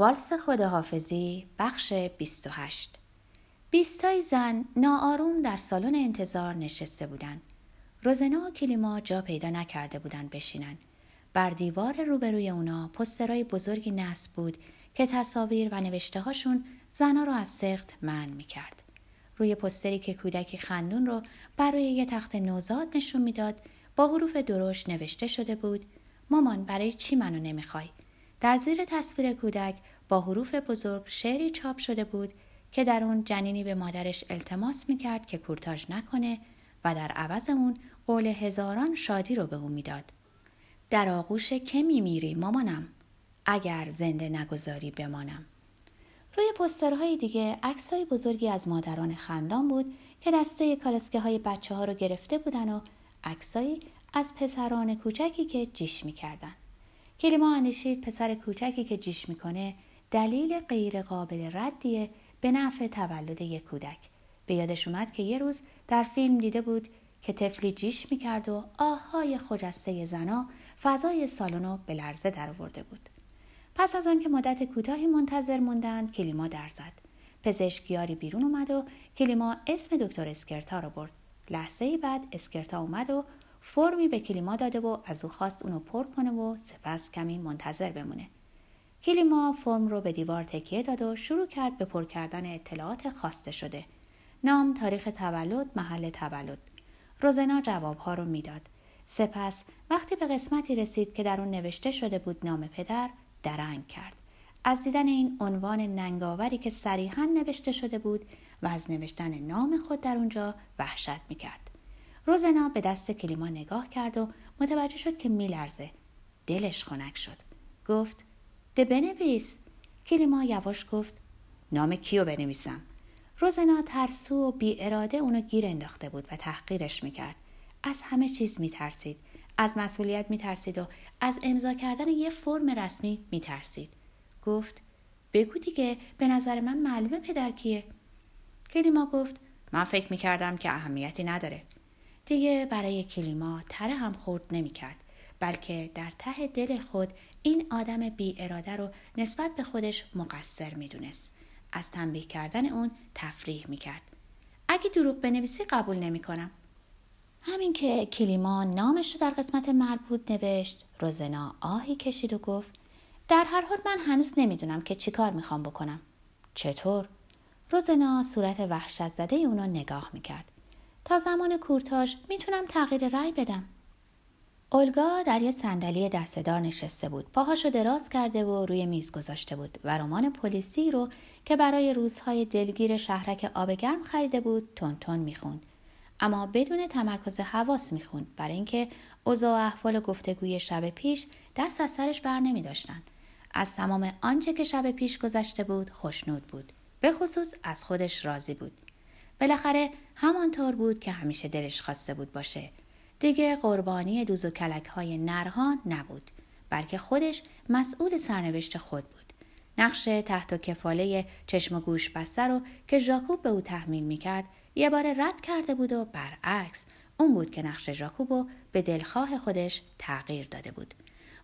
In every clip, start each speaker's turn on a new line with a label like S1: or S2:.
S1: والس خداحافظی بخش 28 بیستای زن ناآروم در سالن انتظار نشسته بودند. روزنا و کلیما جا پیدا نکرده بودند بشینن. بر دیوار روبروی اونا پسترای بزرگی نصب بود که تصاویر و نوشته هاشون زنا رو از سخت من می کرد. روی پستری که کودکی خندون رو برای یه تخت نوزاد نشون می‌داد با حروف درشت نوشته شده بود مامان برای چی منو نمی‌خوای در زیر تصویر کودک با حروف بزرگ شعری چاپ شده بود که در اون جنینی به مادرش التماس می‌کرد که کورتاژ نکنه و در عوض اون قول هزاران شادی رو به اون می‌داد. در آغوش که میمیری مامانم اگر زنده نگذاری بمانم. روی پسترهای دیگه عکسای بزرگی از مادران خندان بود که دسته کالسکه های بچه ها رو گرفته بودن و عکسایی از پسران کوچکی که جیش می‌کردن. کلیما اندیشید پسر کوچکی که جیش می‌کنه دلیل غیر قابل ردیه به نفع تولد یک کودک. به یادش اومد که یه روز در فیلم دیده بود که تفلی جیش می‌کرد و آهای خجسته زنا فضای سالن به لرزه درآورده بود. پس از آنکه مدت کوتاهی منتظر موندند کلیما در زد. پزشکیاری بیرون اومد و کلیما اسم دکتر اسکرتا رو برد. لحظه ای بعد اسکرتا اومد و فرمی به کلیما داده و از او خواست اونو پر کنه و سپس کمی منتظر بمونه. کلیما فرم رو به دیوار تکیه داد و شروع کرد به پر کردن اطلاعات خواسته شده. نام، تاریخ تولد، محل تولد. روزنا جوابها رو می‌داد. سپس وقتی به قسمتی رسید که در اون نوشته شده بود نام پدر درنگ کرد. از دیدن این عنوان ننگاوری که صریحا نوشته شده بود و از نوشتن نام خود در اونجا وحشت می‌کرد. روزنا به دست کلیما نگاه کرد و متوجه شد که میلرزه. دلش خنک شد. گفت ده بنویس. کلیما یواش گفت نام کیو بنویسم؟ روزنا ترسو و بی اراده اونو گیر انداخته بود و تحقیرش می‌کرد. از همه چیز میترسید. از مسئولیت میترسید و از امضا کردن یه فرم رسمی میترسید. گفت بگو دیگه به نظر من معلومه پدر کیه؟ کلیما گفت من فکر می‌کردم که اهمیتی نداره. دیگه برای کلیما تره هم خورد نمی کرد بلکه در ته دل خود این آدم بی اراده رو نسبت به خودش مقصر می دونست. از تنبیه کردن اون تفریح می کرد. اگه دروغ بنویسی قبول نمی کنم. همین که کلیما نامش رو در قسمت مربوط نوشت روزنا آهی کشید و گفت در هر حال من هنوز نمی‌دونم که چیکار می‌خوام بکنم. چطور؟ روزنا صورت وحشت زده اونو نگاه می‌کرد. تا زمان کورتاژ می‌تونم تغییر رأی بدم. اولگا در یه صندلی دستهدار نشسته بود. پاهاشو دراز کرده و روی میز گذاشته بود و رمان پلیسی رو که برای روزهای دلگیر شهرک آب گرم خریده بود تون تون می‌خوند. اما بدون تمرکز حواس می‌خوند برای اینکه اوضاع و احوال گفتگوی شب پیش دست از سرش بر نمی داشتن. از تمام آنچه که شب پیش گذشته بود خوشنود بود. به خصوص از خودش راضی بود. بالاخره همانطور بود که همیشه دلش خواسته بود باشه. دیگه قربانی دوز و کلک های نرها نبود. بلکه خودش مسئول سرنوشت خود بود. نقش تحت و کفاله چشم و گوش بسته رو که ژاکوب به او تحمیل می‌کرد یه بار رد کرده بود و برعکس اون بود که نقش ژاکوب به دلخواه خودش تغییر داده بود.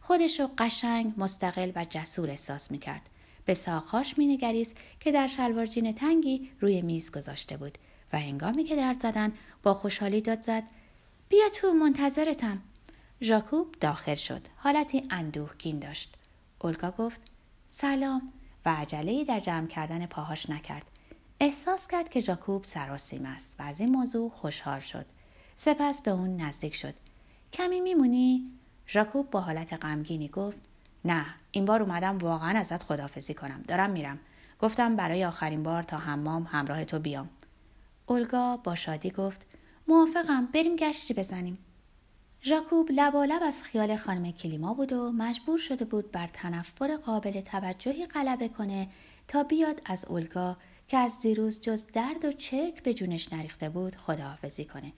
S1: خودش رو قشنگ، مستقل و جسور احساس می‌کرد. به ساخاش مینگریست که در شلوار جین تنگی روی میز گذاشته بود و هنگامی که در زدن با خوشحالی داد زد بیا تو منتظرتم. ژاکوب داخل شد. حالتی اندوهگین داشت. اولگا گفت سلام. و عجله در جمع کردن پاهاش نکرد. احساس کرد که ژاکوب سراسیم است و از این موضوع خوشحال شد. سپس به اون نزدیک شد. کمی میمونی؟ ژاکوب با حالت غمگینی گفت نه این بار اومدم واقعا ازت خدافزی کنم. دارم میرم. گفتم برای آخرین بار تا حمام همراه تو بیام. اولگا با شادی گفت موافقم بریم گشتی بزنیم. ژاکوب لبالب از خیال خانم کلیما بود و مجبور شده بود بر تنفر قابل توجهی غلبه کنه تا بیاد از اولگا که از دیروز جز درد و چرک به جونش نریخته بود خداحافظی کنه.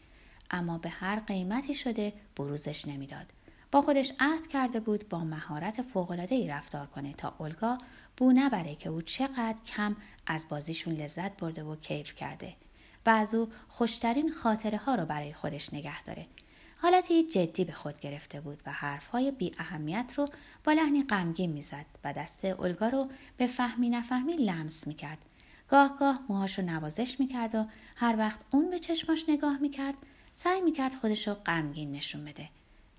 S1: اما به هر قیمتی شده بروزش نمی‌داد. خودش عهد کرده بود با مهارت ای رفتار کنه تا اولگا بو نبره که او چقدر کم از بازیشون لذت برده و کیف کرده و از او خوشترین خاطره ها رو برای خودش نگه داره حالتی جدی به خود گرفته بود و حرفهای بی اهمیت رو با لحنی غمگین می‌زد و دست اولگا رو به فهمی نفهمی لمس می‌کرد. گاه گاه موهاش رو نوازش می‌کرد و هر وقت اون به چشماش نگاه می‌کرد سعی می‌کرد خودش رو غمگین نشون بده.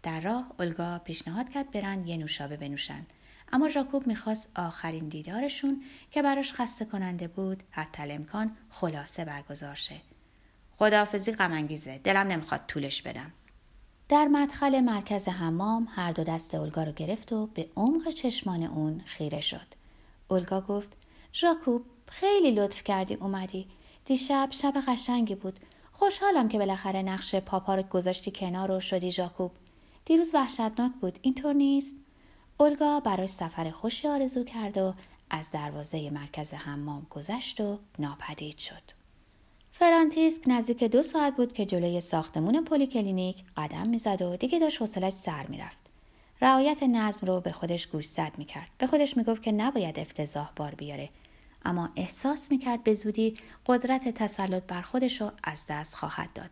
S1: در راه اولگا پیشنهاد کرد برن یه نوشابه بنوشن. اما ژاکوب می‌خواست آخرین دیدارشون که براش خسته کننده بود حتی امکان خلاصه برگزار شه. خداحافظی غمانگیزه. دلم نمی‌خواد طولش بدم. در مدخل مرکز حمام هر دو دست اولگا رو گرفت و به عمق چشمان اون خیره شد. اولگا گفت ژاکوب خیلی لطف کردی اومدی. دیشب شب قشنگی بود. خوشحالم که بالاخره نقش پاپا رو گذاشتی کنار و شدی ژاکوب. دیروز وحشتناک بود. اینطور نیست. اولگا برای سفر خوشی آرزو کرد و از دروازه مرکز حمام گذشت و ناپدید شد. فرانتیسک نزدیک دو ساعت بود که جلوی ساختمون پلیکلینیک قدم می‌زد و دیگه داشت حوصلش سر می‌رفت. رعایت نظم رو به خودش گوشزد می‌کرد. به خودش می‌گفت که نباید افتضاح بار بیاره. اما احساس می‌کرد به زودی قدرت تسلط بر خودش رو از دست خواهد داد.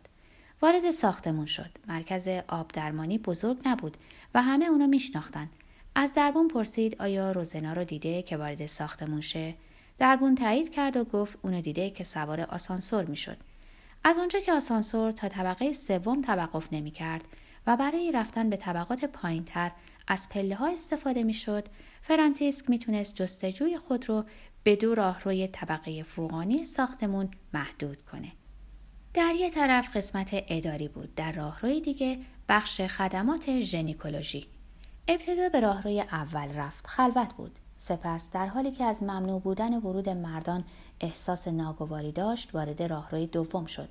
S1: وارد ساختمون شد مرکز آب درمانی بزرگ نبود و همه اونو میشناختند از دربون پرسید آیا روزنا رو دیده که وارد ساختمون شه دربون تایید کرد و گفت اونو دیده که سوار آسانسور می‌شد. از اونجا که آسانسور تا طبقه سوم توقف نمی کرد و برای رفتن به طبقات پایینتر از پله ها استفاده می شد، فرانتیسک می‌تونست جستجوی خود رو به دو راهروی طبقه فوقانی ساختمون محدود کنه. در یه طرف قسمت اداری بود، در راهروی دیگه بخش خدمات ژنیکولوژی. ابتدا به راهروی اول رفت، خلوت بود. سپس در حالی که از ممنوع بودن ورود مردان احساس ناگواری داشت وارد راهروی دوم شد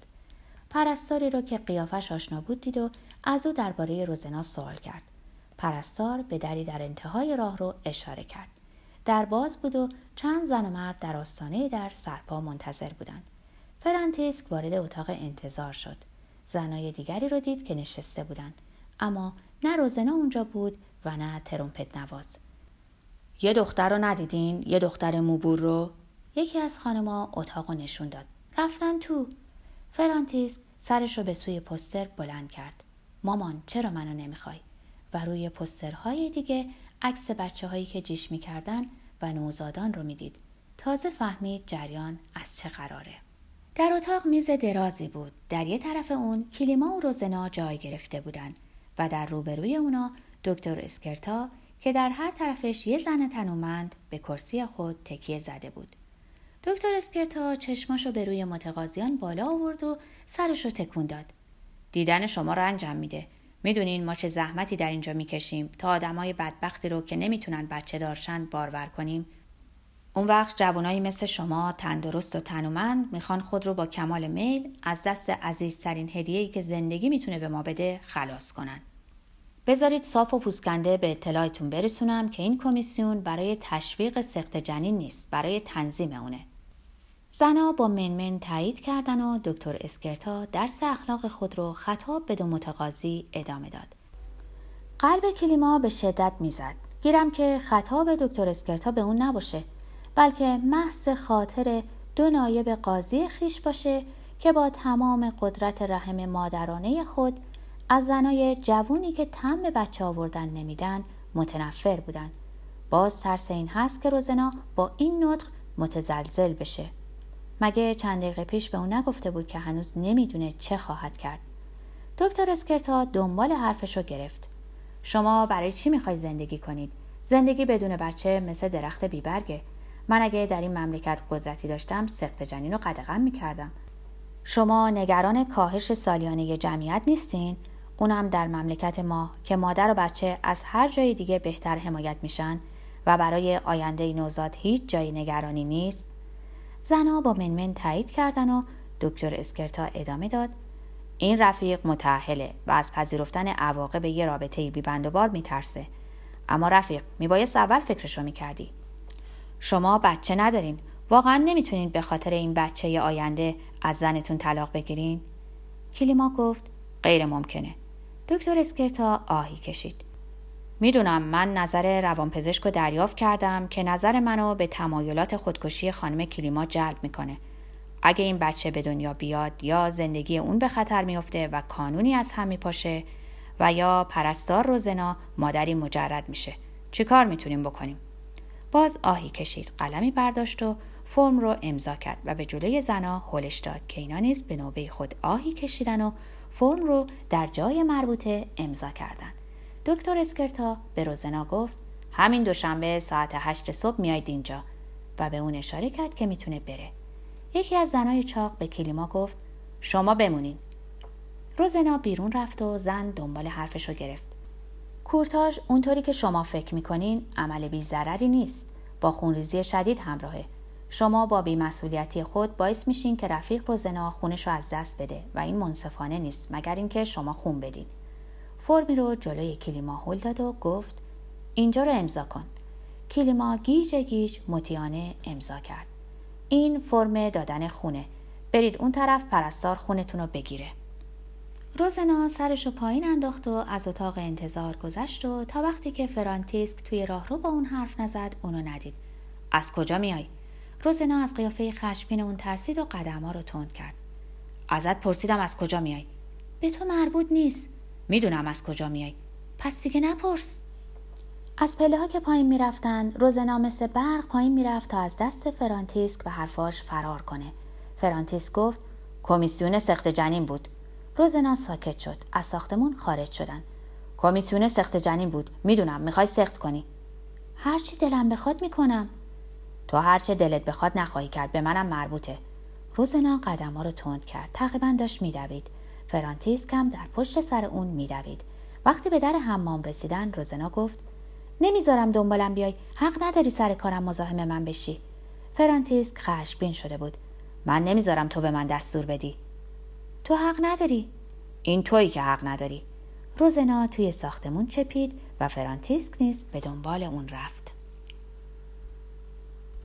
S1: پرستاری را که قیافش آشنا بود دید و از او درباره روزنا سوال کرد پرستار به دری در انتهای راه رو اشاره کرد در باز بود و چند زن و مرد در آستانه در سرپا منتظر بودند فرانتیسک وارد اتاق انتظار شد زنای دیگری رو دید که نشسته بودند اما نه روزنا اونجا بود و نه ترومپت نواز یه دختر رو ندیدین؟ یه دختر موبور رو؟ یکی از خانما اتاق نشون داد. رفتن تو. فرانتیس سرش رو به سوی پستر بلند کرد. مامان چرا منو نمی‌خوای؟ و روی پسترهای دیگه عکس بچه هایی که جیش می‌کردن و نوزادان رو می‌دید. تازه فهمید جریان از چه قراره. در اتاق میز درازی بود. در یه طرف اون کلیما و روزنا جای گرفته بودن و در روبروی اونا دکتر اسکرتا که در هر طرفش یه زن تنومند به کرسی خود تکیه زده بود. دکتر اسکرتا چشماشو به روی متقاضیان بالا آورد و سرش رو تکون داد. دیدن شما رو انجام میده. می‌دونین ما چه زحمتی در اینجا می‌کشیم تا آدمای بدبختی رو که نمی‌تونن بچه دارشن بارور کنیم. اون وقت جوانایی مثل شما تندرست و تنومند می‌خوان خود رو با کمال میل از دست عزیزترین هدیه‌ای که زندگی می‌تونه به ما بده خلاص کنن. بذارید صاف و پوسکنده به اطلاعتون برسونم که این کمیسیون برای تشویق سخت جنین نیست برای تنظیم اونه. زنها با منمن تایید کردن و دکتر اسکرتا درس اخلاق خود رو خطاب به دو متقاضی ادامه داد. قلب کلیما به شدت می‌زد. گیرم که خطاب دکتر اسکرتا به اون نباشه. بلکه محض خاطر دو نایب قاضی خیش باشه که با تمام قدرت رحم مادرانه خود از زنای جوونی که تم به بچه آوردن نمیدن متنفر بودن. باز ترس این هست که روزنا با این نطق متزلزل بشه. مگه چند دقیقه پیش به اون نگفته بود که هنوز نمی‌دونه چه خواهد کرد. دکتر اسکرتا دنبال حرفش رو گرفت. شما برای چی می‌خوای زندگی کنید؟ زندگی بدون بچه مثل درخت بیبرگه. من اگه در این مملکت قدرتی داشتم سخت جنین رو قدغن می‌کردم. شما نگران کاهش سالیانه جمعیت نیستین؟ اونم در مملکت ما که مادر و بچه از هر جای دیگه بهتر حمایت میشن و برای آینده نوزاد هیچ جای نگرانی نیست؟ زنها با منمن تایید کردن و دکتر اسکرتا ادامه داد. این رفیق متعهله و از پذیرفتن عواقب یه رابطه بی بار میترسه. اما رفیق میبایست اول فکرشو می‌کردی. شما بچه ندارین. واقعا نمی‌تونین به خاطر این بچه آینده از زنتون طلاق بگیرین؟ کلیما گفت غیر ممکنه. دکتر اسکرتا آهی کشید. می‌دونم من نظر روانپزشک رو دریافت کردم که نظر منو به تمایلات خودکشی خانم کلیما جلب می‌کنه. اگه این بچه به دنیا بیاد یا زندگی اون به خطر میفته و کانونی از هم میپاشه و یا پرستار روزنا مادری مجرد میشه. چی کار می‌تونیم بکنیم؟ باز آهی کشید قلمی برداشت و فرم رو امضا کرد و به جلوی زنا هلش داد که اینا نیز به نوبه خود آهی کشیدن و فرم رو در جای مربوطه امضا کردند دکتر اسکرتا به روزنا گفت همین دوشنبه ساعت هشت صبح میاید اینجا. و به اون اشاره کرد که می‌تونه بره. یکی از زنای چاق به کلیما گفت شما بمونین. روزنا بیرون رفت و زن دنبال حرفش رو گرفت. کورتاژ اونطوری که شما فکر می‌کنین عمل بی ضرری نیست. با خونریزی شدید همراهه. شما با بیمسئولیتی خود باعث میشین که رفیق روزنا خونش رو از دست بده و این منصفانه نیست مگر اینکه شما خون بدین. فرمی رو جلوی کلیما هل داد و گفت اینجا رو امضا کن. کلیما گیج گیج متیانه امضا کرد. این فرم دادن خونه. برید اون طرف پرستار خونتون رو بگیره. روزنا سرش رو پایین انداخت و از اتاق انتظار گذشت و تا وقتی که فرانتیسک توی راهرو با اون حرف نزد اونو ندید. از کجا میای؟ روزنا از قیافه خشمگین اون ترسید و قدمها رو تند کرد. ازت پرسیدم از کجا میای؟ به تو مربوط نیست. می‌دونم از کجا میای. پس دیگه نپرس. از پله ها که پایین می‌رفتن روزنا مثل برق پایین می‌رفت تا از دست فرانتیسک و حرفاش فرار کنه. فرانتیسک گفت کمیسیون سخت جنین بود. روزنا ساکت شد. از ساختمون خارج شدن. کمیسیون سخت جنین بود. می‌دونم. می‌خوای سخت کنی. هرچی دلم بخواد می‌کنم. تو هرچه دلت بخواد نخواهی کرد. به منم مربوطه. روزنا قدم ها رو تند کرد. تقریبا داشت میدوید. فرانتیسک هم در پشت سر اون میدوید. وقتی به در حمام رسیدن روزنا گفت نمی‌ذارم دنبالم بیای. حق نداری سر کارم مزاحم من بشی. فرانتیسک خشبین شده بود. من نمی‌ذارم تو به من دستور بدی. تو حق نداری. این تویی که حق نداری. روزنا توی ساختمون چپید و فرانتیسک نیز به دنبال اون رفت.